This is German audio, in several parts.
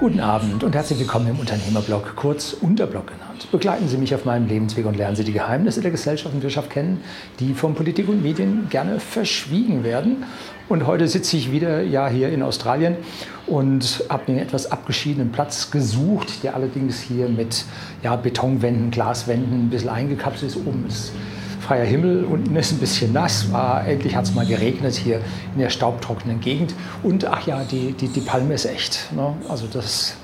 Guten Abend und herzlich willkommen im Unternehmerblog, kurz Unterblog genannt. Begleiten Sie mich auf meinem Lebensweg und lernen Sie die Geheimnisse der Gesellschaft und Wirtschaft kennen, die von Politik und Medien gerne verschwiegen werden. Und heute sitze ich wieder ja, hier in Australien und habe einen etwas abgeschiedenen Platz gesucht, der allerdings hier mit ja, Betonwänden, Glaswänden ein bisschen eingekapselt ist. Oben ist freier Himmel, unten ist ein bisschen nass, war, endlich hat es mal geregnet hier in der staubtrockenen Gegend. Und ach ja, die, die, die Palme ist echt. Ne? Also das,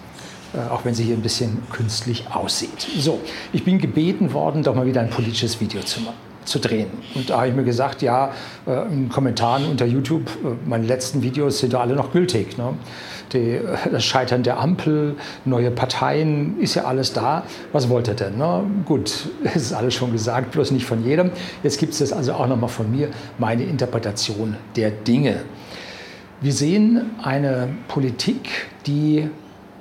äh, auch wenn sie hier ein bisschen künstlich aussieht. So, ich bin gebeten worden, doch mal wieder ein politisches Video zu machen zu drehen. Und da habe ich mir gesagt, ja, äh, in Kommentaren unter YouTube, äh, meine letzten Videos sind doch alle noch gültig. Ne? Die, äh, das Scheitern der Ampel, neue Parteien, ist ja alles da. Was wollt ihr denn? Ne? Gut, es ist alles schon gesagt, bloß nicht von jedem. Jetzt gibt es das also auch nochmal von mir, meine Interpretation der Dinge. Wir sehen eine Politik, die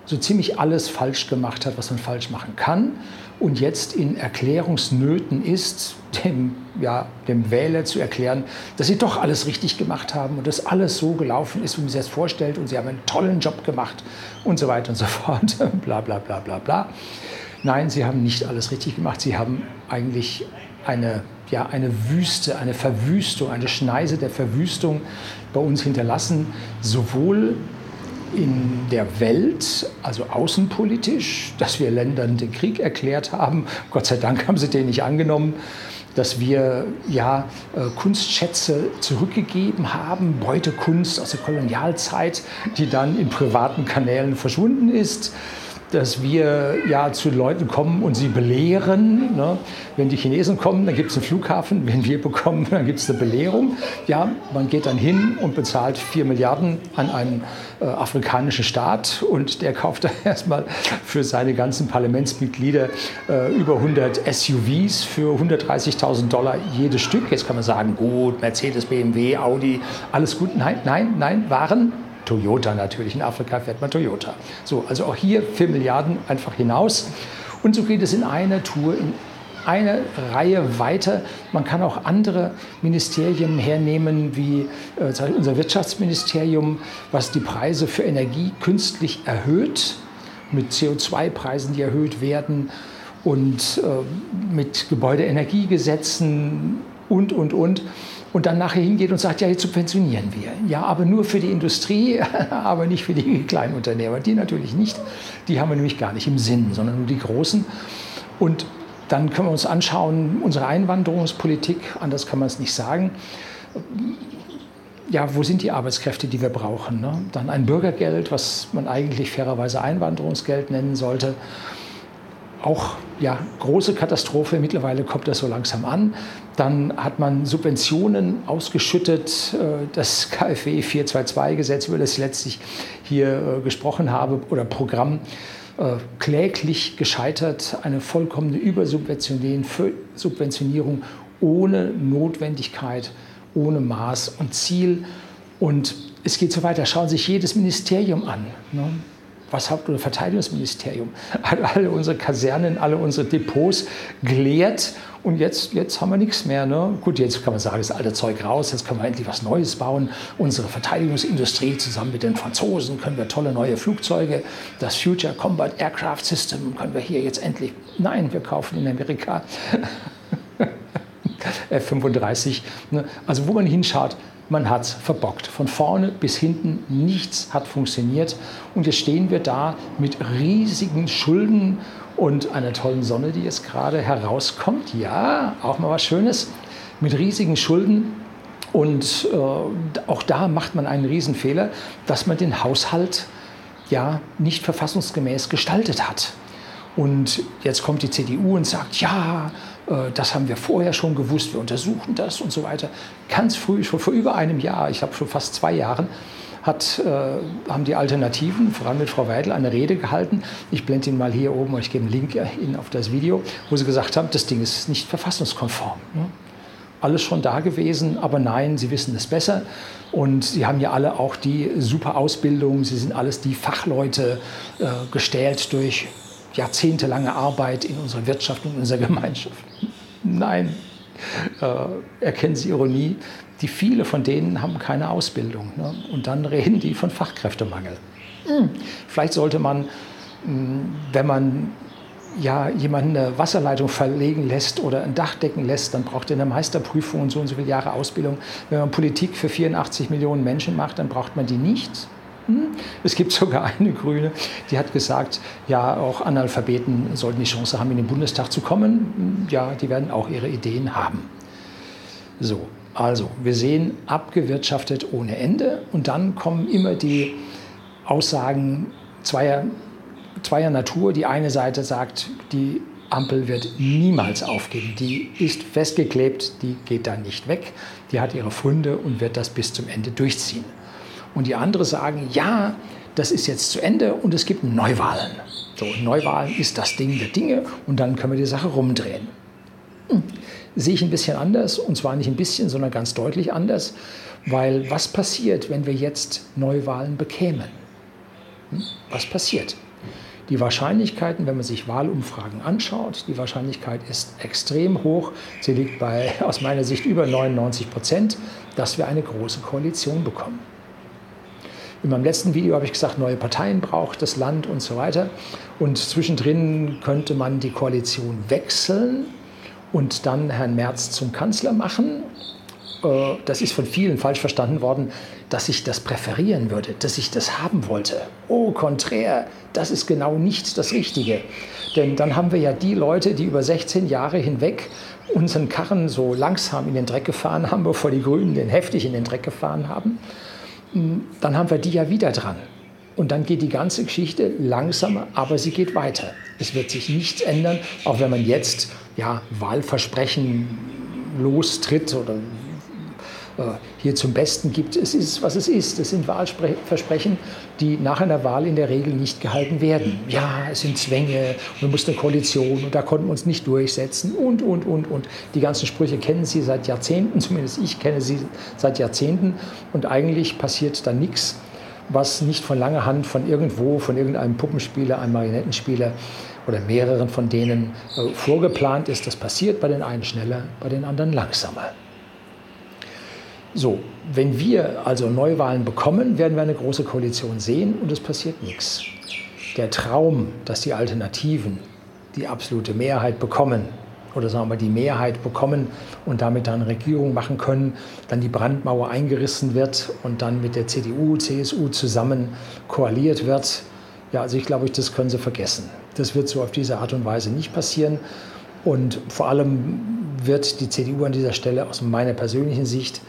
so ziemlich alles falsch gemacht hat, was man falsch machen kann und jetzt in Erklärungsnöten ist, dem, ja, dem Wähler zu erklären, dass sie doch alles richtig gemacht haben und dass alles so gelaufen ist, wie man sich das vorstellt und sie haben einen tollen Job gemacht und so weiter und so fort, bla bla bla bla bla. Nein, sie haben nicht alles richtig gemacht, sie haben eigentlich eine, ja, eine Wüste, eine Verwüstung, eine Schneise der Verwüstung bei uns hinterlassen, sowohl in der Welt, also außenpolitisch, dass wir Ländern den Krieg erklärt haben. Gott sei Dank haben sie den nicht angenommen dass wir ja, äh, Kunstschätze zurückgegeben haben, Beutekunst aus der Kolonialzeit, die dann in privaten Kanälen verschwunden ist dass wir ja zu Leuten kommen und sie belehren. Ne? Wenn die Chinesen kommen, dann gibt es einen Flughafen. Wenn wir bekommen, dann gibt es eine Belehrung. Ja, man geht dann hin und bezahlt 4 Milliarden an einen äh, afrikanischen Staat und der kauft dann erstmal für seine ganzen Parlamentsmitglieder äh, über 100 SUVs für 130.000 Dollar jedes Stück. Jetzt kann man sagen, gut, Mercedes, BMW, Audi, alles gut. Nein, nein, nein, Waren Toyota natürlich. In Afrika fährt man Toyota. So, also auch hier 4 Milliarden einfach hinaus. Und so geht es in einer Tour, in eine Reihe weiter. Man kann auch andere Ministerien hernehmen, wie äh, unser Wirtschaftsministerium, was die Preise für Energie künstlich erhöht, mit CO2-Preisen, die erhöht werden und äh, mit Gebäudeenergiegesetzen und, und, und und dann nachher hingeht und sagt, ja, jetzt subventionieren wir. Ja, aber nur für die Industrie, aber nicht für die kleinen Unternehmer. Die natürlich nicht. Die haben wir nämlich gar nicht im Sinn, sondern nur die großen. Und dann können wir uns anschauen, unsere Einwanderungspolitik, anders kann man es nicht sagen. Ja, wo sind die Arbeitskräfte, die wir brauchen? Ne? Dann ein Bürgergeld, was man eigentlich fairerweise Einwanderungsgeld nennen sollte auch ja, große Katastrophe. Mittlerweile kommt das so langsam an. Dann hat man Subventionen ausgeschüttet. Äh, das KfW 422-Gesetz, über das ich letztlich hier äh, gesprochen habe, oder Programm, äh, kläglich gescheitert. Eine vollkommene Übersubventionierung ohne Notwendigkeit, ohne Maß und Ziel. Und es geht so weiter. Schauen Sie sich jedes Ministerium an. Ne? Was hat unser Verteidigungsministerium? Alle unsere Kasernen, alle unsere Depots geleert und jetzt, jetzt haben wir nichts mehr. Ne? Gut, jetzt kann man sagen, das alte Zeug raus, jetzt können wir endlich was Neues bauen. Unsere Verteidigungsindustrie zusammen mit den Franzosen können wir tolle neue Flugzeuge, das Future Combat Aircraft System können wir hier jetzt endlich. Nein, wir kaufen in Amerika F-35. Ne? Also wo man hinschaut, man hat verbockt. Von vorne bis hinten nichts hat funktioniert. Und jetzt stehen wir da mit riesigen Schulden und einer tollen Sonne, die jetzt gerade herauskommt. Ja, auch mal was Schönes. Mit riesigen Schulden. Und äh, auch da macht man einen Riesenfehler, dass man den Haushalt ja nicht verfassungsgemäß gestaltet hat. Und jetzt kommt die CDU und sagt, ja, äh, das haben wir vorher schon gewusst, wir untersuchen das und so weiter. Ganz früh, schon vor über einem Jahr, ich habe schon fast zwei Jahren, hat, äh, haben die Alternativen, vor allem mit Frau Weidel, eine Rede gehalten. Ich blende Ihnen mal hier oben, ich gebe einen Link Ihnen auf das Video, wo sie gesagt haben, das Ding ist nicht verfassungskonform. Ne? Alles schon da gewesen, aber nein, sie wissen es besser. Und sie haben ja alle auch die super Ausbildung, sie sind alles die Fachleute, äh, gestählt durch jahrzehntelange Arbeit in unserer Wirtschaft und in unserer Gemeinschaft. Nein, äh, erkennen Sie Ironie, die viele von denen haben keine Ausbildung. Ne? Und dann reden die von Fachkräftemangel. Hm, vielleicht sollte man, hm, wenn man ja, jemanden eine Wasserleitung verlegen lässt oder ein Dach decken lässt, dann braucht er eine Meisterprüfung und so und so viele Jahre Ausbildung. Wenn man Politik für 84 Millionen Menschen macht, dann braucht man die nicht. Hm? Es gibt sogar eine Grüne, die hat gesagt, ja, auch Analphabeten sollten die Chance haben, in den Bundestag zu kommen. Ja, die werden auch ihre Ideen haben. So, also wir sehen abgewirtschaftet ohne Ende und dann kommen immer die Aussagen zweier zweier Natur. Die eine Seite sagt, die Ampel wird niemals aufgeben. Die ist festgeklebt, die geht da nicht weg. Die hat ihre Funde und wird das bis zum Ende durchziehen. Und die andere sagen, ja, das ist jetzt zu Ende und es gibt Neuwahlen. So, Neuwahlen ist das Ding der Dinge und dann können wir die Sache rumdrehen. Hm. Sehe ich ein bisschen anders und zwar nicht ein bisschen, sondern ganz deutlich anders, weil was passiert, wenn wir jetzt Neuwahlen bekämen? Hm? Was passiert? Die Wahrscheinlichkeiten, wenn man sich Wahlumfragen anschaut, die Wahrscheinlichkeit ist extrem hoch. Sie liegt bei aus meiner Sicht über 99 Prozent, dass wir eine große Koalition bekommen. In meinem letzten Video habe ich gesagt, neue Parteien braucht das Land und so weiter. Und zwischendrin könnte man die Koalition wechseln und dann Herrn Merz zum Kanzler machen äh, das ist von vielen falsch verstanden worden, dass ich das präferieren würde, dass ich das haben wollte. Oh, konträr, das ist genau nicht das Richtige. Denn dann haben wir ja die Leute, die über 16 Jahre hinweg unseren Karren so langsam in den Dreck gefahren haben, bevor die Grünen den heftig in den Dreck gefahren haben. Hm, dann haben wir die ja wieder dran. Und dann geht die ganze Geschichte langsamer, aber sie geht weiter. Es wird sich nichts ändern, auch wenn man jetzt ja, Wahlversprechen lostritt oder hier zum Besten gibt. Es ist, was es ist. Es sind Wahlversprechen, die nach einer Wahl in der Regel nicht gehalten werden. Ja, es sind Zwänge, wir mussten eine Koalition und da konnten wir uns nicht durchsetzen und, und, und, und. Die ganzen Sprüche kennen Sie seit Jahrzehnten, zumindest ich kenne sie seit Jahrzehnten und eigentlich passiert da nichts, was nicht von langer Hand von irgendwo, von irgendeinem Puppenspieler, einem Marionettenspieler oder mehreren von denen äh, vorgeplant ist. Das passiert bei den einen schneller, bei den anderen langsamer. So, wenn wir also Neuwahlen bekommen, werden wir eine große Koalition sehen und es passiert nichts. Der Traum, dass die Alternativen die absolute Mehrheit bekommen oder sagen wir die Mehrheit bekommen und damit dann Regierung machen können, dann die Brandmauer eingerissen wird und dann mit der CDU, CSU zusammen koaliert wird. Ja, also ich glaube, das können Sie vergessen. Das wird so auf diese Art und Weise nicht passieren. Und vor allem wird die CDU an dieser Stelle aus meiner persönlichen Sicht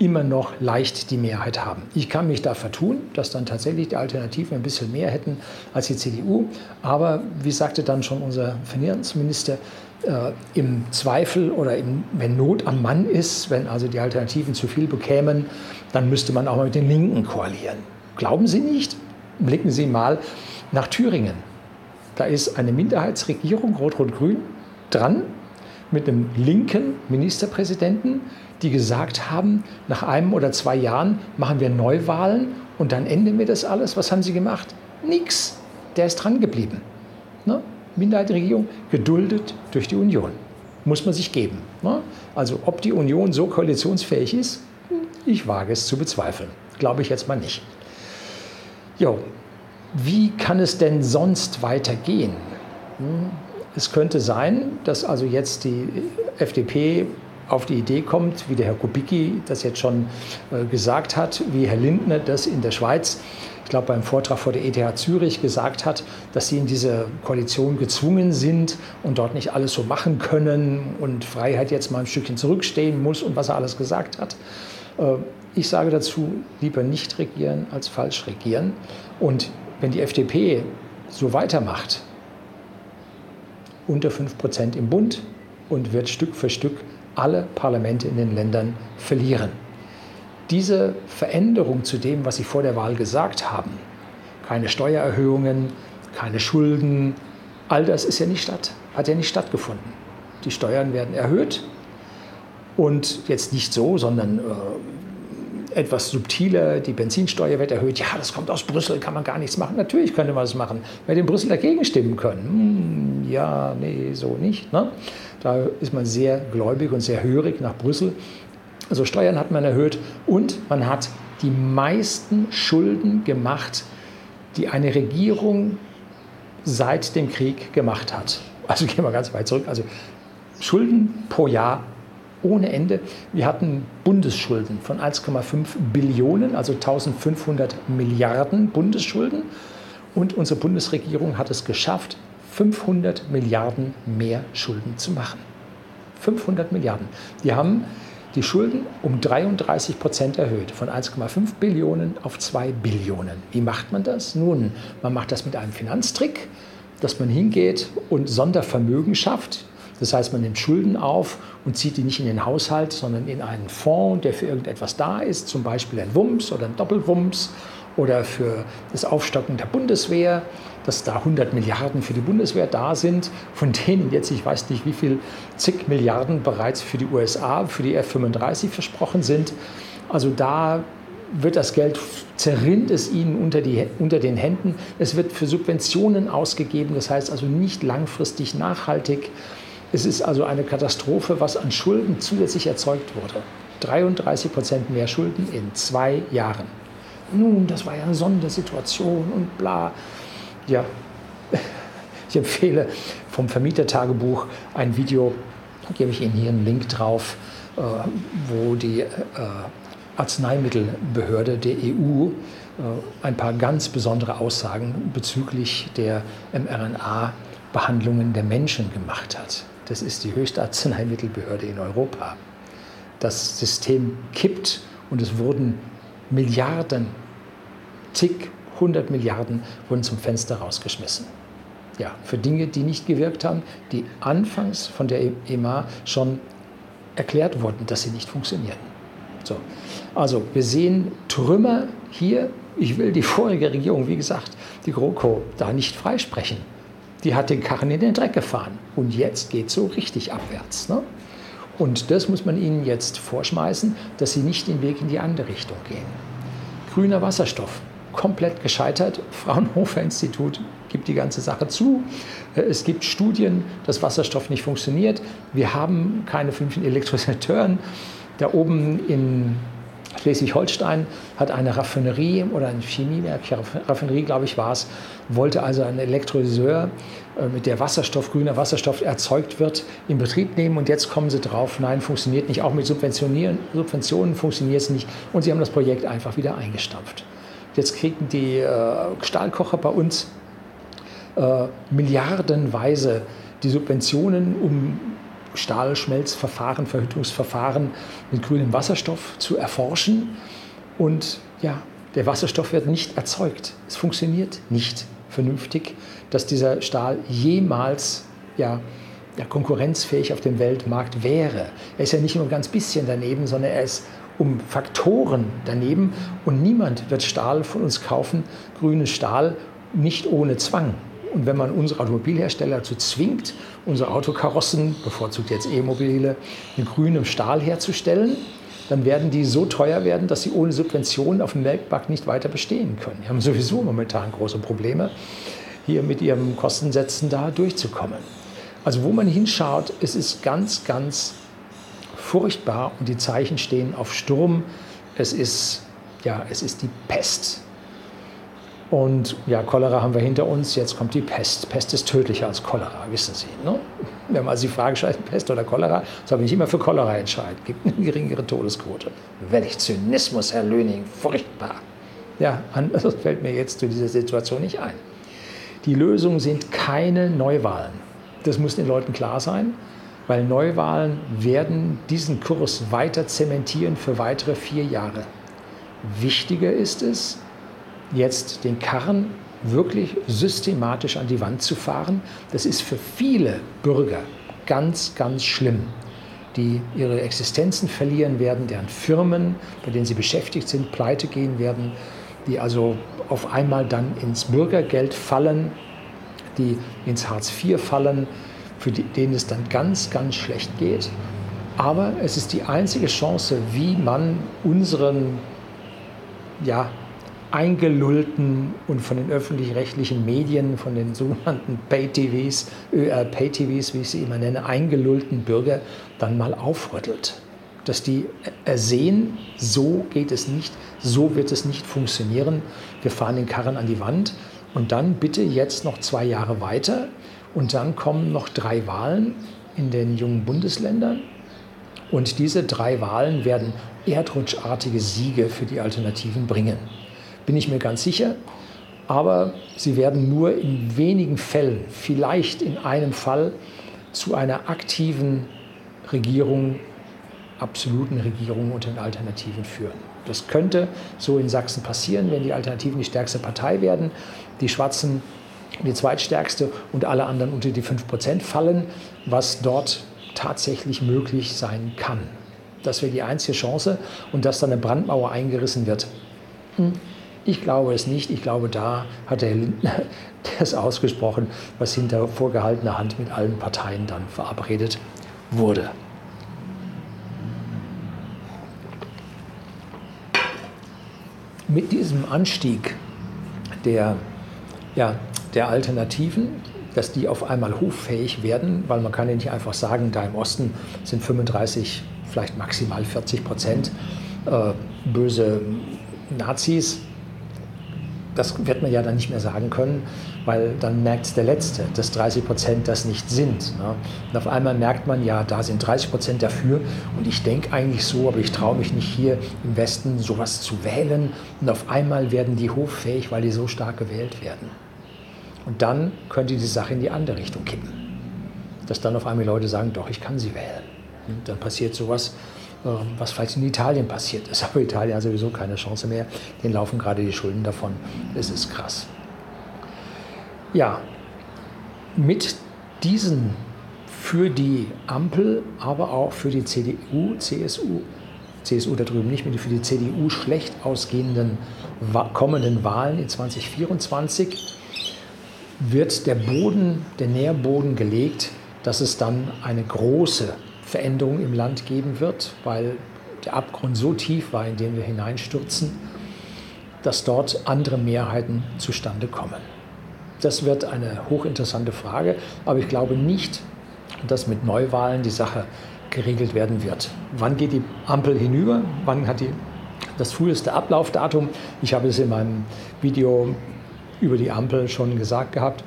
immer noch leicht die Mehrheit haben. Ich kann mich da vertun, dass dann tatsächlich die Alternativen ein bisschen mehr hätten als die CDU. Aber wie sagte dann schon unser Finanzminister, äh, im Zweifel oder im, wenn Not am Mann ist, wenn also die Alternativen zu viel bekämen, dann müsste man auch mal mit den Linken koalieren. Glauben Sie nicht? Blicken Sie mal nach Thüringen. Da ist eine Minderheitsregierung, Rot-Rot-Grün, dran mit einem linken Ministerpräsidenten, die gesagt haben, nach einem oder zwei Jahren machen wir Neuwahlen und dann enden wir das alles. Was haben sie gemacht? Nix. Der ist dran geblieben. Ne? Minderheitsregierung geduldet durch die Union. Muss man sich geben. Ne? Also ob die Union so koalitionsfähig ist, ich wage es zu bezweifeln. Glaube ich jetzt mal nicht. Jo, wie kann es denn sonst weitergehen? Hm? Es könnte sein, dass also jetzt die FDP auf die Idee kommt, wie der Herr Kubicki das jetzt schon äh, gesagt hat, wie Herr Lindner das in der Schweiz, ich glaube beim Vortrag vor der ETH Zürich gesagt hat, dass sie in diese Koalition gezwungen sind und dort nicht alles so machen können und Freiheit jetzt mal ein Stückchen zurückstehen muss und was er alles gesagt hat. Äh, ich sage dazu, lieber nicht regieren als falsch regieren. Und wenn die FDP so weitermacht, unter 5 Prozent im Bund und wird Stück für Stück alle Parlamente in den Ländern verlieren. Diese Veränderung zu dem, was Sie vor der Wahl gesagt haben, keine Steuererhöhungen, keine Schulden, all das ist ja nicht statt, hat ja nicht stattgefunden. Die Steuern werden erhöht und jetzt nicht so, sondern äh, etwas subtiler, die Benzinsteuer wird erhöht. Ja, das kommt aus Brüssel, kann man gar nichts machen. Natürlich könnte man das machen. Wer in Brüssel dagegen stimmen können, hm, ja, nee, so nicht. Ne? Da ist man sehr gläubig und sehr hörig nach Brüssel. Also Steuern hat man erhöht und man hat die meisten Schulden gemacht, die eine Regierung seit dem Krieg gemacht hat. Also gehen wir ganz weit zurück. Also Schulden pro Jahr ohne Ende. Wir hatten Bundesschulden von 1,5 Billionen, also 1500 Milliarden Bundesschulden. Und unsere Bundesregierung hat es geschafft, 500 Milliarden mehr Schulden zu machen. 500 Milliarden. Die haben die Schulden um 33 Prozent erhöht, von 1,5 Billionen auf 2 Billionen. Wie macht man das? Nun, man macht das mit einem Finanztrick, dass man hingeht und Sondervermögen schafft. Das heißt, man nimmt Schulden auf und zieht die nicht in den Haushalt, sondern in einen Fonds, der für irgendetwas da ist, zum Beispiel ein Wumms oder ein Doppelwumms oder für das Aufstocken der Bundeswehr, dass da 100 Milliarden für die Bundeswehr da sind, von denen jetzt, ich weiß nicht, wie viel zig Milliarden bereits für die USA, für die F-35 versprochen sind. Also da wird das Geld, zerrinnt es ihnen unter, die, unter den Händen. Es wird für Subventionen ausgegeben, das heißt also nicht langfristig nachhaltig. Es ist also eine Katastrophe, was an Schulden zusätzlich erzeugt wurde. 33 Prozent mehr Schulden in zwei Jahren. Nun, das war ja eine Sondersituation und bla. Ja, ich empfehle vom Vermietertagebuch ein Video, da gebe ich Ihnen hier einen Link drauf, äh, wo die äh, Arzneimittelbehörde der EU äh, ein paar ganz besondere Aussagen bezüglich der mRNA-Behandlungen der Menschen gemacht hat. Das ist die höchste Arzneimittelbehörde in Europa. Das System kippt und es wurden Milliarden, zig, hundert Milliarden wurden zum Fenster rausgeschmissen. Ja, für Dinge, die nicht gewirkt haben, die anfangs von der EMA schon erklärt wurden, dass sie nicht funktionieren. So. Also wir sehen Trümmer hier. Ich will die vorige Regierung, wie gesagt, die GroKo, da nicht freisprechen. Die hat den Karren in den Dreck gefahren. Und jetzt geht es so richtig abwärts. Ne? Und das muss man ihnen jetzt vorschmeißen, dass sie nicht den Weg in die andere Richtung gehen. Grüner Wasserstoff, komplett gescheitert. Fraunhofer Institut gibt die ganze Sache zu. Es gibt Studien, dass Wasserstoff nicht funktioniert. Wir haben keine fünf Elektrolysatoren. Da oben in Schleswig-Holstein hat eine Raffinerie oder ein Chemiewerk, Raffinerie glaube ich war es, wollte also einen Elektrolyseur, äh, mit der Wasserstoff, grüner Wasserstoff erzeugt wird, in Betrieb nehmen und jetzt kommen sie drauf, nein, funktioniert nicht, auch mit Subventionen funktioniert es nicht und sie haben das Projekt einfach wieder eingestampft. Jetzt kriegen die äh, Stahlkocher bei uns äh, milliardenweise die Subventionen, um Stahlschmelzverfahren, Verhüttungsverfahren mit grünem Wasserstoff zu erforschen. Und ja, der Wasserstoff wird nicht erzeugt. Es funktioniert nicht vernünftig, dass dieser Stahl jemals ja, ja, konkurrenzfähig auf dem Weltmarkt wäre. Er ist ja nicht nur ein ganz bisschen daneben, sondern er ist um Faktoren daneben. Und niemand wird Stahl von uns kaufen, grünen Stahl, nicht ohne Zwang. Und wenn man unsere Automobilhersteller dazu zwingt, unsere Autokarossen, bevorzugt jetzt E-Mobile, mit grünem Stahl herzustellen, dann werden die so teuer werden, dass sie ohne Subventionen auf dem Weltmarkt nicht weiter bestehen können. Die haben sowieso momentan große Probleme, hier mit ihren Kostensätzen da durchzukommen. Also wo man hinschaut, es ist ganz, ganz furchtbar und die Zeichen stehen auf Sturm. Es ist, ja, es ist die Pest. Und ja, Cholera haben wir hinter uns, jetzt kommt die Pest. Pest ist tödlicher als Cholera, wissen Sie. Ne? Wenn man sich die Frage stellt, Pest oder Cholera, soll ich immer für Cholera entscheiden. Gibt eine geringere Todesquote. Welch Zynismus, Herr Löning, furchtbar. Ja, anders fällt mir jetzt zu dieser Situation nicht ein. Die Lösung sind keine Neuwahlen. Das muss den Leuten klar sein, weil Neuwahlen werden diesen Kurs weiter zementieren für weitere vier Jahre. Wichtiger ist es, jetzt den Karren wirklich systematisch an die Wand zu fahren. Das ist für viele Bürger ganz, ganz schlimm, die ihre Existenzen verlieren werden, deren Firmen, bei denen sie beschäftigt sind, pleite gehen werden, die also auf einmal dann ins Bürgergeld fallen, die ins Hartz IV fallen, für die, denen es dann ganz, ganz schlecht geht. Aber es ist die einzige Chance, wie man unseren ja, eingelullten und von den öffentlich-rechtlichen Medien, von den sogenannten Pay-TVs, ÖR-Pay-TVs, wie ich sie immer nenne, eingelullten Bürger dann mal aufrüttelt. dass die ersehen, so geht es nicht, so wird es nicht funktionieren. Wir fahren den Karren an die Wand und dann bitte jetzt noch zwei Jahre weiter und dann kommen noch drei Wahlen in den jungen Bundesländern. Und diese drei Wahlen werden erdrutschartige Siege für die Alternativen bringen. Bin ich mir ganz sicher. Aber sie werden nur in wenigen Fällen, vielleicht in einem Fall, zu einer aktiven Regierung, absoluten Regierung unter den Alternativen führen. Das könnte so in Sachsen passieren, wenn die Alternativen die stärkste Partei werden, die Schwarzen die zweitstärkste und alle anderen unter die 5% fallen, was dort tatsächlich möglich sein kann. Das wäre die einzige Chance und dass dann eine Brandmauer eingerissen wird. Hm. Ich glaube es nicht. Ich glaube, da hat der Lindner das ausgesprochen, was hinter vorgehaltener Hand mit allen Parteien dann verabredet wurde. Mit diesem Anstieg der, ja, der Alternativen, dass die auf einmal hoffähig werden, weil man kann ja nicht einfach sagen, da im Osten sind 35, vielleicht maximal 40 Prozent äh, böse Nazis, das wird man ja dann nicht mehr sagen können, weil dann merkt der Letzte, dass 30 Prozent das nicht sind. Ne? Und auf einmal merkt man, ja, da sind 30 Prozent dafür und ich denke eigentlich so, aber ich traue mich nicht hier im Westen sowas zu wählen. Und auf einmal werden die hoffähig, weil die so stark gewählt werden. Und dann könnte die Sache in die andere Richtung kippen. Dass dann auf einmal Leute sagen, doch, ich kann sie wählen. Und dann passiert sowas, ähm, was vielleicht in Italien passiert ist. Aber Italien hat sowieso keine Chance mehr. Denen laufen gerade die Schulden davon. Es ist krass. Ja, mit diesen für die Ampel, aber auch für die CDU, CSU, CSU da drüben nicht, für die CDU schlecht ausgehenden kommenden Wahlen in 2024 wird der Boden, der Nährboden gelegt, dass es dann eine große Veränderung im Land geben wird, weil der Abgrund so tief war, in den wir hineinstürzen, dass dort andere Mehrheiten zustande kommen. Das wird eine hochinteressante Frage, aber ich glaube nicht, dass mit Neuwahlen die Sache geregelt werden wird. Wann geht die Ampel hinüber? Wann hat die das früheste Ablaufdatum? Ich habe es in meinem Video über die Ampel schon gesagt gehabt.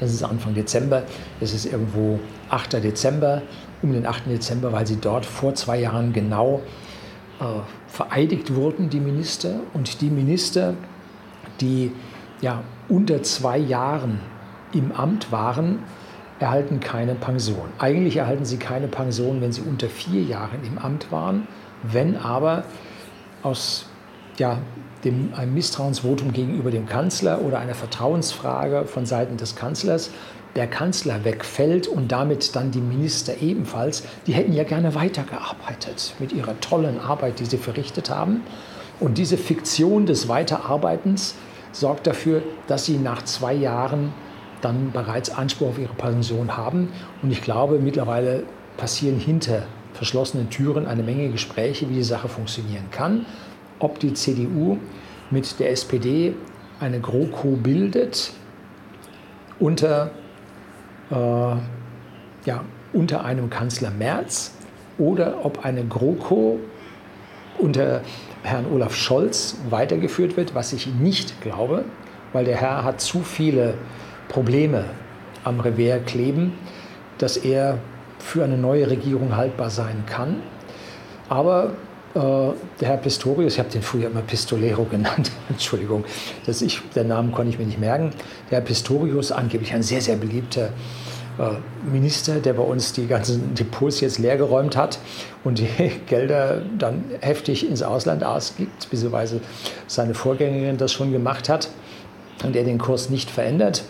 Das ist Anfang Dezember. Es ist irgendwo 8. Dezember um den 8. Dezember, weil sie dort vor zwei Jahren genau äh, vereidigt wurden, die Minister. Und die Minister, die ja unter zwei Jahren im Amt waren, erhalten keine Pension. Eigentlich erhalten sie keine Pension, wenn sie unter vier Jahren im Amt waren. Wenn aber aus ja, dem, einem Misstrauensvotum gegenüber dem Kanzler oder einer Vertrauensfrage von Seiten des Kanzlers der Kanzler wegfällt und damit dann die Minister ebenfalls, die hätten ja gerne weitergearbeitet mit ihrer tollen Arbeit, die sie verrichtet haben. Und diese Fiktion des Weiterarbeitens sorgt dafür, dass sie nach zwei Jahren dann bereits Anspruch auf ihre Pension haben. Und ich glaube, mittlerweile passieren hinter verschlossenen Türen eine Menge Gespräche, wie die Sache funktionieren kann. Ob die CDU mit der SPD eine GroKo bildet unter äh, ja, unter einem Kanzler Merz oder ob eine GroKo unter Herrn Olaf Scholz weitergeführt wird, was ich nicht glaube, weil der Herr hat zu viele Probleme am Revers kleben, dass er für eine neue Regierung haltbar sein kann. Aber der Herr Pistorius, ich habe den früher immer Pistolero genannt, Entschuldigung, das ich, den Namen konnte ich mir nicht merken. Der Herr Pistorius, angeblich ein sehr, sehr beliebter äh, Minister, der bei uns die ganzen Depots jetzt leergeräumt hat und die Gelder dann heftig ins Ausland ausgibt, beziehungsweise seine Vorgängerin das schon gemacht hat und der den Kurs nicht verändert,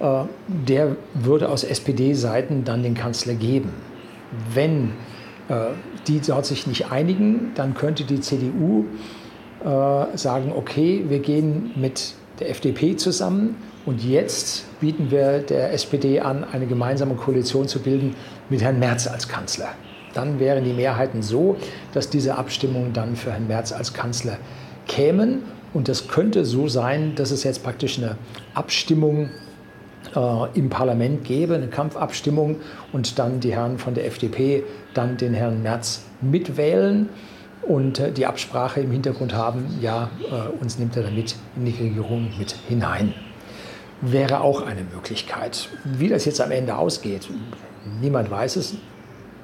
äh, der würde aus SPD-Seiten dann den Kanzler geben. Wenn die dort sich nicht einigen, dann könnte die CDU äh, sagen, okay, wir gehen mit der FDP zusammen und jetzt bieten wir der SPD an, eine gemeinsame Koalition zu bilden mit Herrn Merz als Kanzler. Dann wären die Mehrheiten so, dass diese Abstimmungen dann für Herrn Merz als Kanzler kämen. Und das könnte so sein, dass es jetzt praktisch eine Abstimmung äh, im Parlament gäbe, eine Kampfabstimmung und dann die Herren von der FDP dann den Herrn Merz mitwählen und äh, die Absprache im Hintergrund haben, ja, äh, uns nimmt er damit in die Regierung mit hinein. Wäre auch eine Möglichkeit. Wie das jetzt am Ende ausgeht, niemand weiß es.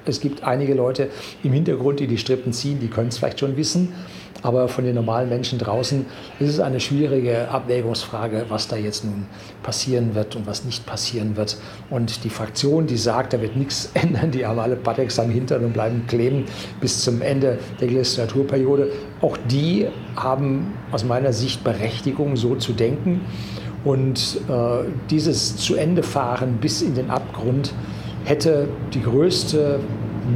Es gibt einige Leute im Hintergrund, die die Strippen ziehen, die können es vielleicht schon wissen. Aber von den normalen Menschen draußen ist es eine schwierige Abwägungsfrage, was da jetzt nun passieren wird und was nicht passieren wird. Und die Fraktion, die sagt, da wird nichts ändern, die haben alle Patex am Hintern und bleiben kleben bis zum Ende der Legislaturperiode. Auch die haben aus meiner Sicht Berechtigung, so zu denken. Und äh, dieses zu Ende fahren bis in den Abgrund hätte die größte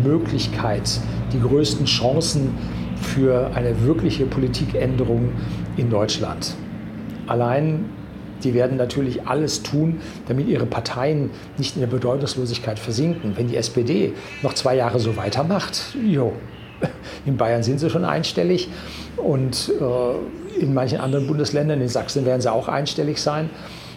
Möglichkeit, die größten Chancen für eine wirkliche Politikänderung in Deutschland. Allein die werden natürlich alles tun, damit ihre Parteien nicht in der Bedeutungslosigkeit versinken. Wenn die SPD noch zwei Jahre so weitermacht, jo, in Bayern sind sie schon einstellig und äh, in manchen anderen Bundesländern, in Sachsen werden sie auch einstellig sein.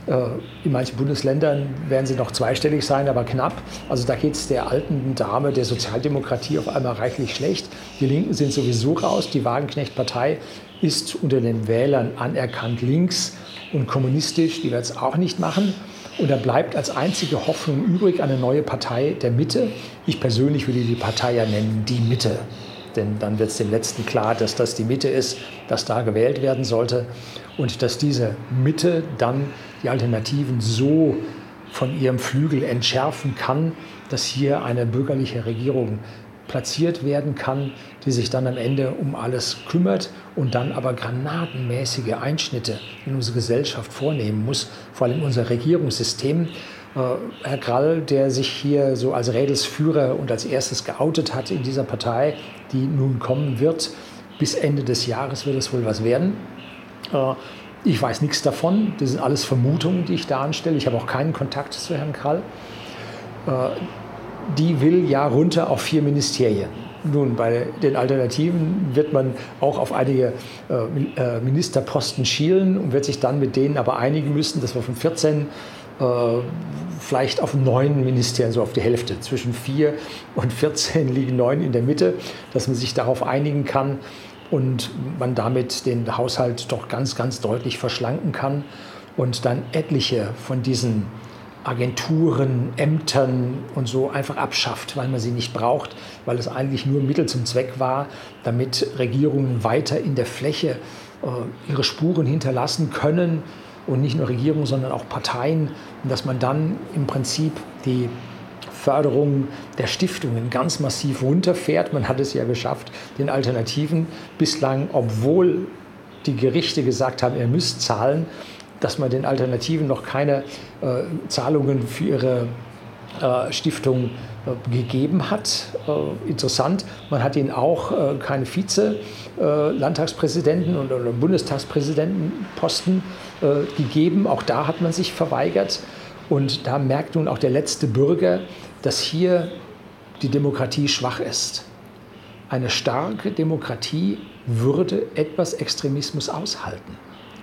Äh, in manchen Bundesländern werden sie noch zweistellig sein, aber knapp. Also da geht es der alten Dame der Sozialdemokratie auf einmal reichlich schlecht. Die Linken sind sowieso raus. Die Wagenknecht-Partei ist unter den Wählern anerkannt links und kommunistisch. Die wird es auch nicht machen. Und da bleibt als einzige Hoffnung übrig eine neue Partei der Mitte. Ich persönlich würde die Partei ja nennen die Mitte. Denn dann wird es dem Letzten klar, dass das die Mitte ist, dass da gewählt werden sollte und dass diese Mitte dann die Alternativen so von ihrem Flügel entschärfen kann, dass hier eine bürgerliche Regierung platziert werden kann, die sich dann am Ende um alles kümmert und dann aber granatenmäßige Einschnitte in unsere Gesellschaft vornehmen muss, vor allem unser Regierungssystem. Äh, Herr Krall, der sich hier so als Rädelsführer und als erstes geoutet hat in dieser Partei, die nun kommen wird, bis Ende des Jahres wird es wohl was werden. Äh, ich weiß nichts davon. Das sind alles Vermutungen, die ich da anstelle. Ich habe auch keinen Kontakt zu Herrn Krall. Äh, die will ja runter auf vier Ministerien. Nun, bei den Alternativen wird man auch auf einige äh, Ministerposten schielen und wird sich dann mit denen aber einigen müssen, dass wir von 14 vielleicht auf neun Ministerien, so auf die Hälfte. Zwischen vier und 14 liegen neun in der Mitte, dass man sich darauf einigen kann, und man damit den Haushalt doch ganz, ganz deutlich verschlanken kann und dann etliche von diesen Agenturen, Ämtern und so einfach abschafft, weil man sie nicht braucht, weil es eigentlich nur Mittel zum Zweck war, damit Regierungen weiter in der Fläche äh, ihre Spuren hinterlassen können und nicht nur Regierungen, sondern auch Parteien, und dass man dann im Prinzip die Förderung der Stiftungen ganz massiv runterfährt. Man hat es ja geschafft, den Alternativen bislang, obwohl die Gerichte gesagt haben, ihr müsst zahlen, dass man den Alternativen noch keine äh, Zahlungen für ihre äh, Stiftung äh, gegeben hat. Äh, interessant, man hat ihnen auch äh, keine Vize-Landtagspräsidenten oder Bundestagspräsidentenposten gegeben. Auch da hat man sich verweigert. Und da merkt nun auch der letzte Bürger, dass hier die Demokratie schwach ist. Eine starke Demokratie würde etwas Extremismus aushalten.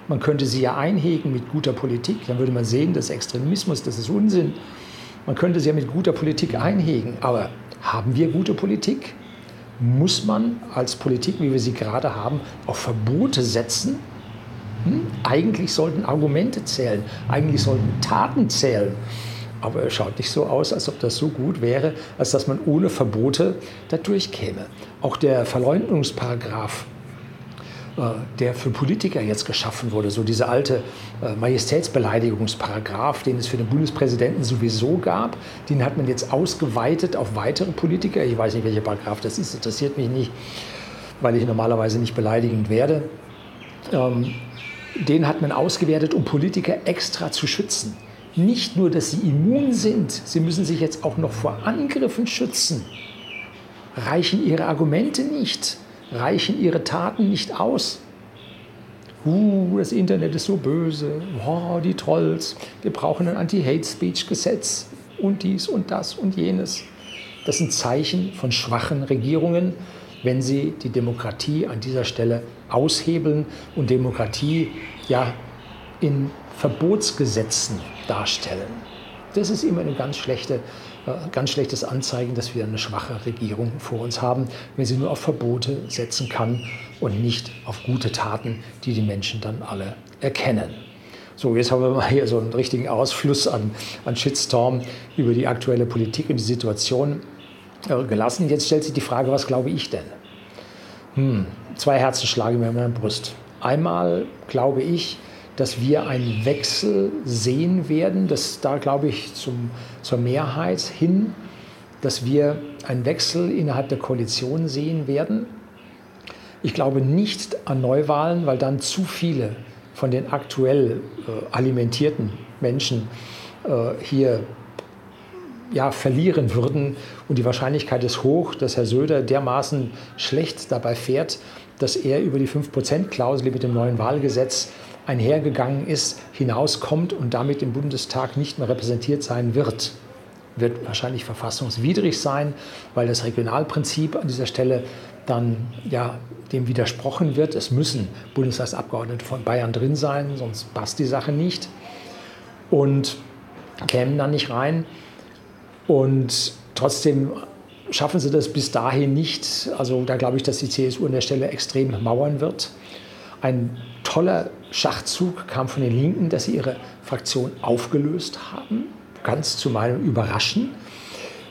Man könnte sie ja einhegen mit guter Politik, dann würde man sehen, dass Extremismus, das ist Unsinn. Man könnte sie ja mit guter Politik einhegen, aber haben wir gute Politik? Muss man als Politik, wie wir sie gerade haben, auf Verbote setzen? Hm? Eigentlich sollten Argumente zählen, eigentlich sollten Taten zählen. Aber es schaut nicht so aus, als ob das so gut wäre, als dass man ohne Verbote da durchkäme. Auch der Verleumdungsparagraf, äh, der für Politiker jetzt geschaffen wurde, so dieser alte äh, Majestätsbeleidigungsparagraf, den es für den Bundespräsidenten sowieso gab, den hat man jetzt ausgeweitet auf weitere Politiker. Ich weiß nicht, welcher Paragraph das ist, interessiert mich nicht, weil ich normalerweise nicht beleidigend werde. Ähm, den hat man ausgewertet, um Politiker extra zu schützen nicht nur, dass sie immun sind, sie müssen sich jetzt auch noch vor Angriffen schützen. Reichen ihre Argumente nicht, reichen ihre Taten nicht aus. Uh, das Internet ist so böse, oh, die Trolls, wir brauchen ein Anti-Hate-Speech-Gesetz und dies und das und jenes. Das sind Zeichen von schwachen Regierungen, wenn sie die Demokratie an dieser Stelle aushebeln und Demokratie ja in Verbotsgesetzen darstellen. Das ist immer eine ganz schlechte äh, ganz schlechtes Anzeigen, dass wir eine schwache Regierung vor uns haben, wenn sie nur auf Verbote setzen kann und nicht auf gute Taten, die die Menschen dann alle erkennen. So, jetzt haben wir mal hier so einen richtigen Ausfluss an, an Shitstorm über die aktuelle Politik und die Situation äh, gelassen. Jetzt stellt sich die Frage, was glaube ich denn? Hm, zwei Herzen schlagen mir in meiner Brust. Einmal glaube ich, dass wir einen Wechsel sehen werden, dass da glaube ich zum, zur Mehrheit hin, dass wir einen Wechsel innerhalb der Koalition sehen werden. Ich glaube nicht an Neuwahlen, weil dann zu viele von den aktuell äh, alimentierten Menschen äh, hier ja, verlieren würden. Und die Wahrscheinlichkeit ist hoch, dass Herr Söder dermaßen schlecht dabei fährt, dass er über die 5%-Klausel mit dem neuen Wahlgesetz einhergegangen ist, hinauskommt und damit im Bundestag nicht mehr repräsentiert sein wird. Wird wahrscheinlich verfassungswidrig sein, weil das Regionalprinzip an dieser Stelle dann ja, dem widersprochen wird. Es müssen Bundestagsabgeordnete von Bayern drin sein, sonst passt die Sache nicht. Und kämen dann nicht rein. Und trotzdem schaffen sie das bis dahin nicht. Also da glaube ich, dass die CSU an der Stelle extrem mauern wird. Ein toller Schachzug kam von den Linken, dass sie ihre Fraktion aufgelöst haben, ganz zu meinem Überraschen.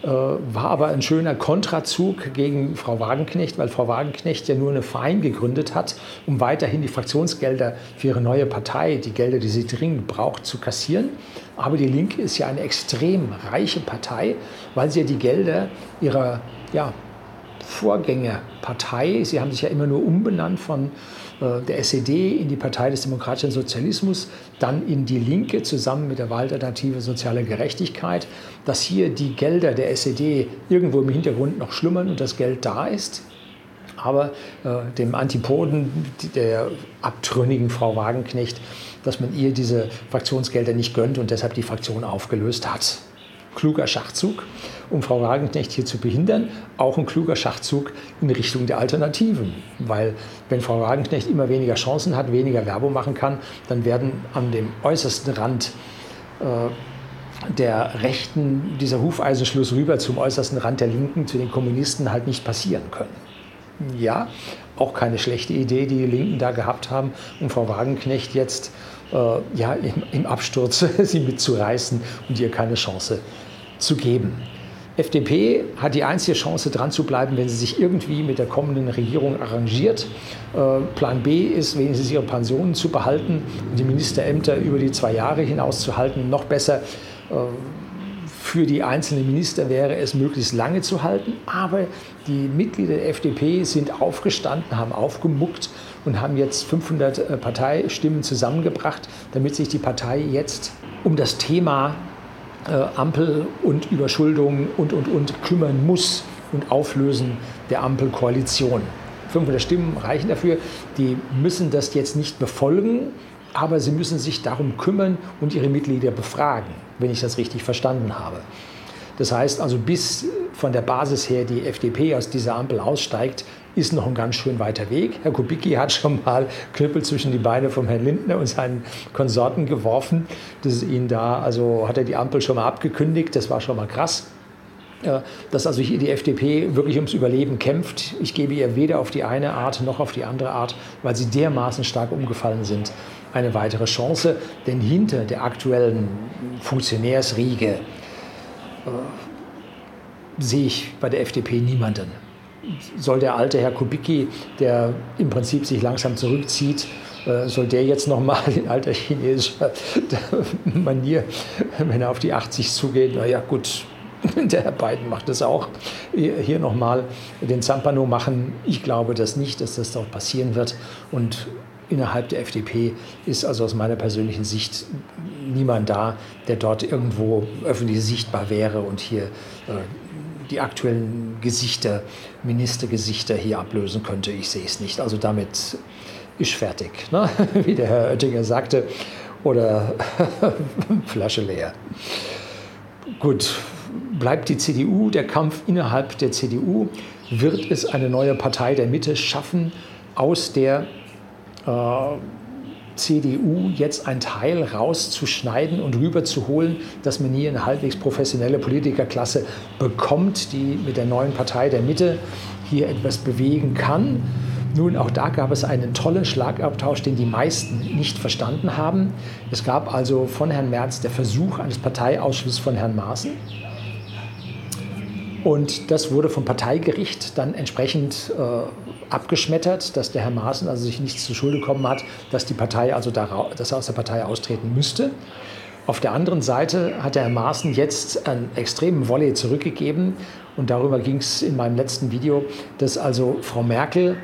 Äh, war aber ein schöner Kontrazug gegen Frau Wagenknecht, weil Frau Wagenknecht ja nur eine Verein gegründet hat, um weiterhin die Fraktionsgelder für ihre neue Partei, die Gelder, die sie dringend braucht, zu kassieren. Aber die Linke ist ja eine extrem reiche Partei, weil sie ja die Gelder ihrer ja, Vorgängerpartei, sie haben sich ja immer nur umbenannt von der SED in die Partei des demokratischen Sozialismus, dann in die Linke zusammen mit der Wahlalternative Soziale Gerechtigkeit, dass hier die Gelder der SED irgendwo im Hintergrund noch schlummern und das Geld da ist, aber äh, dem Antipoden der abtrünnigen Frau Wagenknecht, dass man ihr diese Fraktionsgelder nicht gönnt und deshalb die Fraktion aufgelöst hat. Kluger Schachzug um Frau Wagenknecht hier zu behindern, auch ein kluger Schachzug in Richtung der Alternativen. Weil wenn Frau Wagenknecht immer weniger Chancen hat, weniger Werbung machen kann, dann werden an dem äußersten Rand äh, der Rechten dieser Hufeisenschluss rüber zum äußersten Rand der Linken, zu den Kommunisten halt nicht passieren können. Ja, auch keine schlechte Idee, die die Linken da gehabt haben, um Frau Wagenknecht jetzt äh, ja, im, im Absturz sie mitzureißen und ihr keine Chance zu geben. FDP hat die einzige Chance, dran zu bleiben, wenn sie sich irgendwie mit der kommenden Regierung arrangiert. Äh, Plan B ist, wenigstens ihre Pensionen zu behalten und die Ministerämter über die zwei Jahre hinaus zu halten. Noch besser äh, für die einzelnen Minister wäre es, möglichst lange zu halten. Aber die Mitglieder der FDP sind aufgestanden, haben aufgemuckt und haben jetzt 500 äh, Parteistimmen zusammengebracht, damit sich die Partei jetzt um das Thema äh, Ampel und Überschuldung und, und, und kümmern muss und Auflösen der Ampelkoalition. 500 Stimmen reichen dafür. Die müssen das jetzt nicht befolgen, aber sie müssen sich darum kümmern und ihre Mitglieder befragen, wenn ich das richtig verstanden habe. Das heißt also, bis von der Basis her die FDP aus dieser Ampel aussteigt, ist noch ein ganz schön weiter Weg. Herr Kubicki hat schon mal Knüppel zwischen die Beine von Herrn Lindner und seinen Konsorten geworfen. Das ist ihn da, also hat er die Ampel schon mal abgekündigt, das war schon mal krass. Dass also hier die FDP wirklich ums Überleben kämpft. Ich gebe ihr weder auf die eine Art noch auf die andere Art, weil sie dermaßen stark umgefallen sind, eine weitere Chance. Denn hinter der aktuellen Funktionärsriege äh, sehe ich bei der FDP niemanden soll der alte Herr Kubicki, der im Prinzip sich langsam zurückzieht, äh, soll der jetzt nochmal in alter chinesischer Manier, wenn er auf die 80 zugeht, naja gut, der Herr Biden macht das auch, hier nochmal den Zampano machen. Ich glaube das nicht, dass das dort passieren wird. Und innerhalb der FDP ist also aus meiner persönlichen Sicht niemand da, der dort irgendwo öffentlich sichtbar wäre und hier äh, die aktuellen Gesichter, Ministergesichter hier ablösen könnte. Ich sehe es nicht. Also damit ist fertig, ne? wie der Herr Oettinger sagte, oder Flasche leer. Gut, bleibt die CDU, der Kampf innerhalb der CDU, wird es eine neue Partei der Mitte schaffen, aus der äh, CDU jetzt ein Teil rauszuschneiden und rüberzuholen, dass man hier eine halbwegs professionelle Politikerklasse bekommt, die mit der neuen Partei der Mitte hier etwas bewegen kann. Nun, auch da gab es einen tollen Schlagabtausch, den die meisten nicht verstanden haben. Es gab also von Herrn Merz der Versuch eines Parteiausschusses von Herrn Maaßen. Und das wurde vom Parteigericht dann entsprechend äh, abgeschmettert, dass der Herr Maaßen also sich nichts zu Schulde kommen hat, dass die Partei also da, dass er aus der Partei austreten müsste. Auf der anderen Seite hat der Herr Maaßen jetzt einen extremen Volley zurückgegeben. Und darüber ging es in meinem letzten Video, dass also Frau Merkel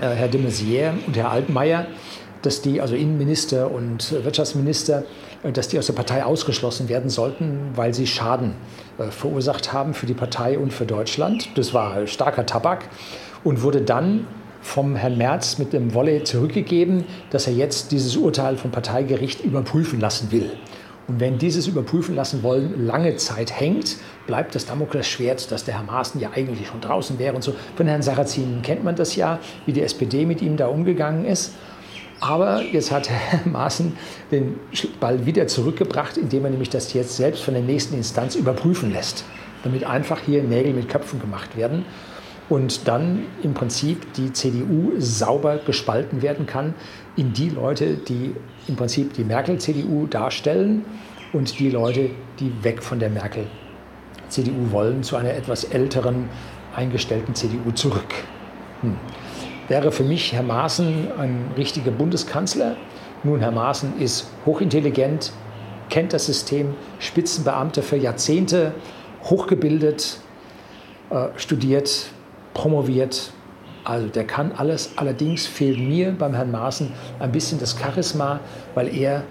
äh, Herr de Maizière und Herr Altmaier, dass die, also Innenminister und Wirtschaftsminister, äh, dass die aus der Partei ausgeschlossen werden sollten, weil sie Schaden äh, verursacht haben für die Partei und für Deutschland. Das war starker Tabak und wurde dann vom Herrn Merz mit dem Wolle zurückgegeben, dass er jetzt dieses Urteil vom Parteigericht überprüfen lassen will. Und wenn dieses überprüfen lassen wollen lange Zeit hängt, bleibt das Damoklesschwert, dass der Herr Maaßen ja eigentlich schon draußen wäre und so. Von Herrn Sarrazin kennt man das ja, wie die SPD mit ihm da umgegangen ist. Aber jetzt hat Herr Maaßen den Ball wieder zurückgebracht, indem er nämlich das jetzt selbst von der nächsten Instanz überprüfen lässt, damit einfach hier Nägel mit Köpfen gemacht werden und dann im Prinzip die CDU sauber gespalten werden kann in die Leute, die im Prinzip die Merkel-CDU darstellen und die Leute, die weg von der Merkel-CDU wollen, zu einer etwas älteren, eingestellten CDU zurück. Hm. Wäre für mich Herr Maaßen ein richtiger Bundeskanzler? Nun, Herr Maaßen ist hochintelligent, kennt das System, Spitzenbeamter für Jahrzehnte, hochgebildet, äh, studiert, promoviert. Also der kann alles. Allerdings fehlt mir beim Herrn Maaßen ein bisschen das Charisma, weil er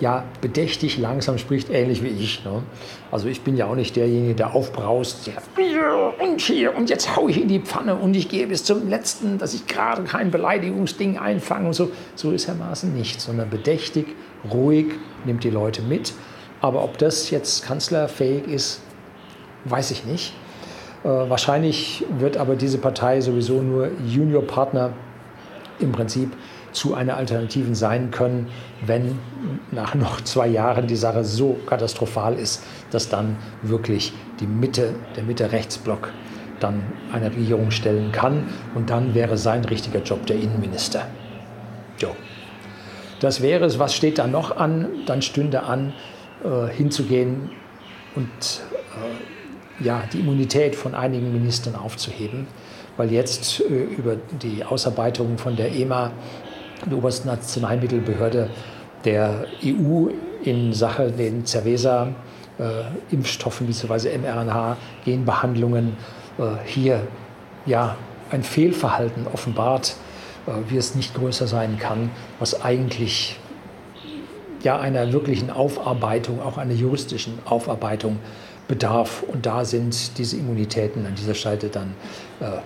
ja bedächtig langsam spricht, ähnlich wie ich. Ne? Also ich bin ja auch nicht derjenige, der aufbraust, der und hier und jetzt haue ich in die Pfanne und ich gehe bis zum letzten, dass ich gerade kein Beleidigungsding einfange und so. So ist Herr Maaßen nicht, sondern bedächtig, ruhig, nimmt die Leute mit. Aber ob das jetzt kanzlerfähig ist, weiß ich nicht. Äh, wahrscheinlich wird aber diese Partei sowieso nur Juniorpartner im Prinzip zu einer Alternativen sein können, wenn nach noch zwei Jahren die Sache so katastrophal ist, dass dann wirklich die Mitte, der Mitte-Rechtsblock dann eine Regierung stellen kann und dann wäre sein richtiger Job der Innenminister. Jo. Das wäre es. Was steht da noch an? Dann stünde an, äh, hinzugehen und äh, ja, die Immunität von einigen Ministern aufzuheben, weil jetzt äh, über die Ausarbeitung von der EMA, der obersten Arzneimittelbehörde der EU in Sache den Cerveza-Impfstoffen bzw. mRNA-Genbehandlungen äh, hier ja, ein Fehlverhalten offenbart, äh, wie es nicht größer sein kann, was eigentlich ja einer wirklichen Aufarbeitung, auch einer juristischen Aufarbeitung bedarf. Und da sind diese Immunitäten an dieser Seite dann äh,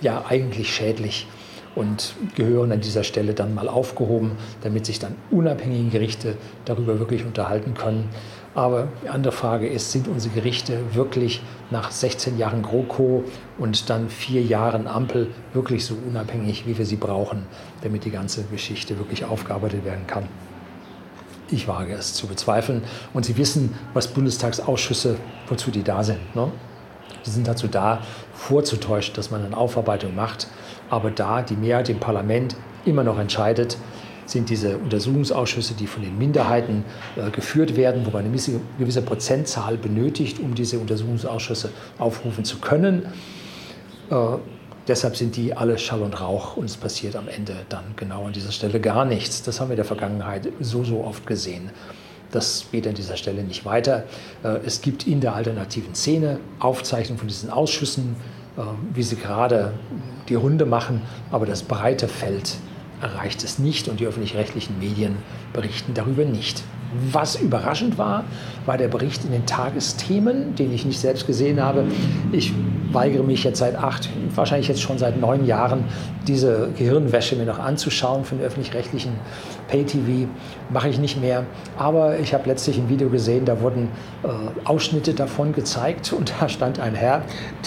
ja eigentlich schädlich und gehören an dieser Stelle dann mal aufgehoben, damit sich dann unabhängige Gerichte darüber wirklich unterhalten können. Aber die andere Frage ist, sind unsere Gerichte wirklich nach 16 Jahren GroKo und dann vier Jahren Ampel wirklich so unabhängig, wie wir sie brauchen, damit die ganze Geschichte wirklich aufgearbeitet werden kann? Ich wage es zu bezweifeln. Und Sie wissen, was Bundestagsausschüsse, wozu die da sind. Ne? Die sind dazu da, vorzutäuschen, dass man eine Aufarbeitung macht. Aber da die Mehrheit im Parlament immer noch entscheidet, sind diese Untersuchungsausschüsse, die von den Minderheiten äh, geführt werden, wo man eine gewisse Prozentzahl benötigt, um diese Untersuchungsausschüsse aufrufen zu können. Äh, Deshalb sind die alle Schall und Rauch und es passiert am Ende dann genau an dieser Stelle gar nichts. Das haben wir in der Vergangenheit so, so oft gesehen. Das geht an dieser Stelle nicht weiter. Äh, es gibt in der alternativen Szene Aufzeichnungen von diesen Ausschüssen, äh, wie sie gerade die Runde machen, aber das breite Feld erreicht es nicht und die öffentlich-rechtlichen Medien berichten darüber nicht. Was überraschend war, war der Bericht in den Tagesthemen, den ich nicht selbst gesehen habe. Ich weigere mich jetzt seit acht, wahrscheinlich jetzt schon seit neun Jahren, diese Gehirnwäsche mir noch anzuschauen von öffentlich-rechtlichen Pay-TV. Mache ich nicht mehr. Aber ich habe letztlich ein Video gesehen, da wurden äh, Ausschnitte davon gezeigt und da stand ein Herr,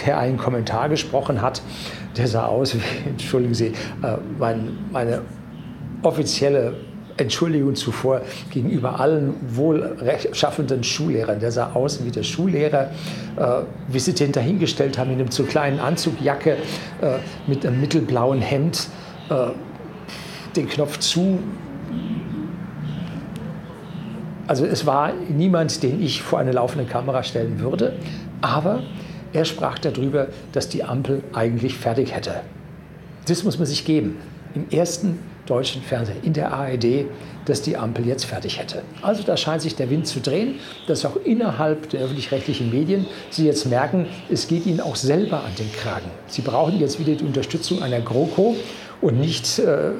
der einen Kommentar gesprochen hat. Der sah aus wie, entschuldigen Sie, äh, mein, meine offizielle Entschuldigung zuvor gegenüber allen wohlschaffenden Schullehrern. Der sah aus wie der Schullehrer, äh, wie sie den dahingestellt haben, in einem zu kleinen Anzugjacke, äh, mit einem mittelblauen Hemd, äh, den Knopf zu. Also es war niemand, den ich vor eine laufende Kamera stellen würde, aber er sprach darüber, dass die Ampel eigentlich fertig hätte. Das muss man sich geben. Im ersten deutschen Fernsehen, in der ARD, dass die Ampel jetzt fertig hätte. Also da scheint sich der Wind zu drehen, dass auch innerhalb der öffentlich-rechtlichen Medien Sie jetzt merken, es geht Ihnen auch selber an den Kragen. Sie brauchen jetzt wieder die Unterstützung einer GroKo und nicht äh,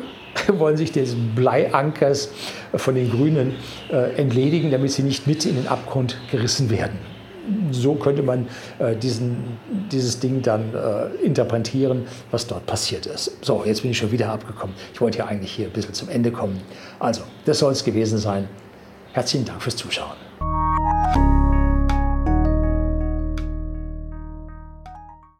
wollen sich des Bleiankers von den Grünen äh, entledigen, damit sie nicht mit in den Abgrund gerissen werden so könnte man äh, diesen, dieses Ding dann äh, interpretieren, was dort passiert ist. So, jetzt bin ich schon wieder abgekommen. Ich wollte ja eigentlich hier ein bisschen zum Ende kommen. Also, das soll es gewesen sein. Herzlichen Dank fürs Zuschauen.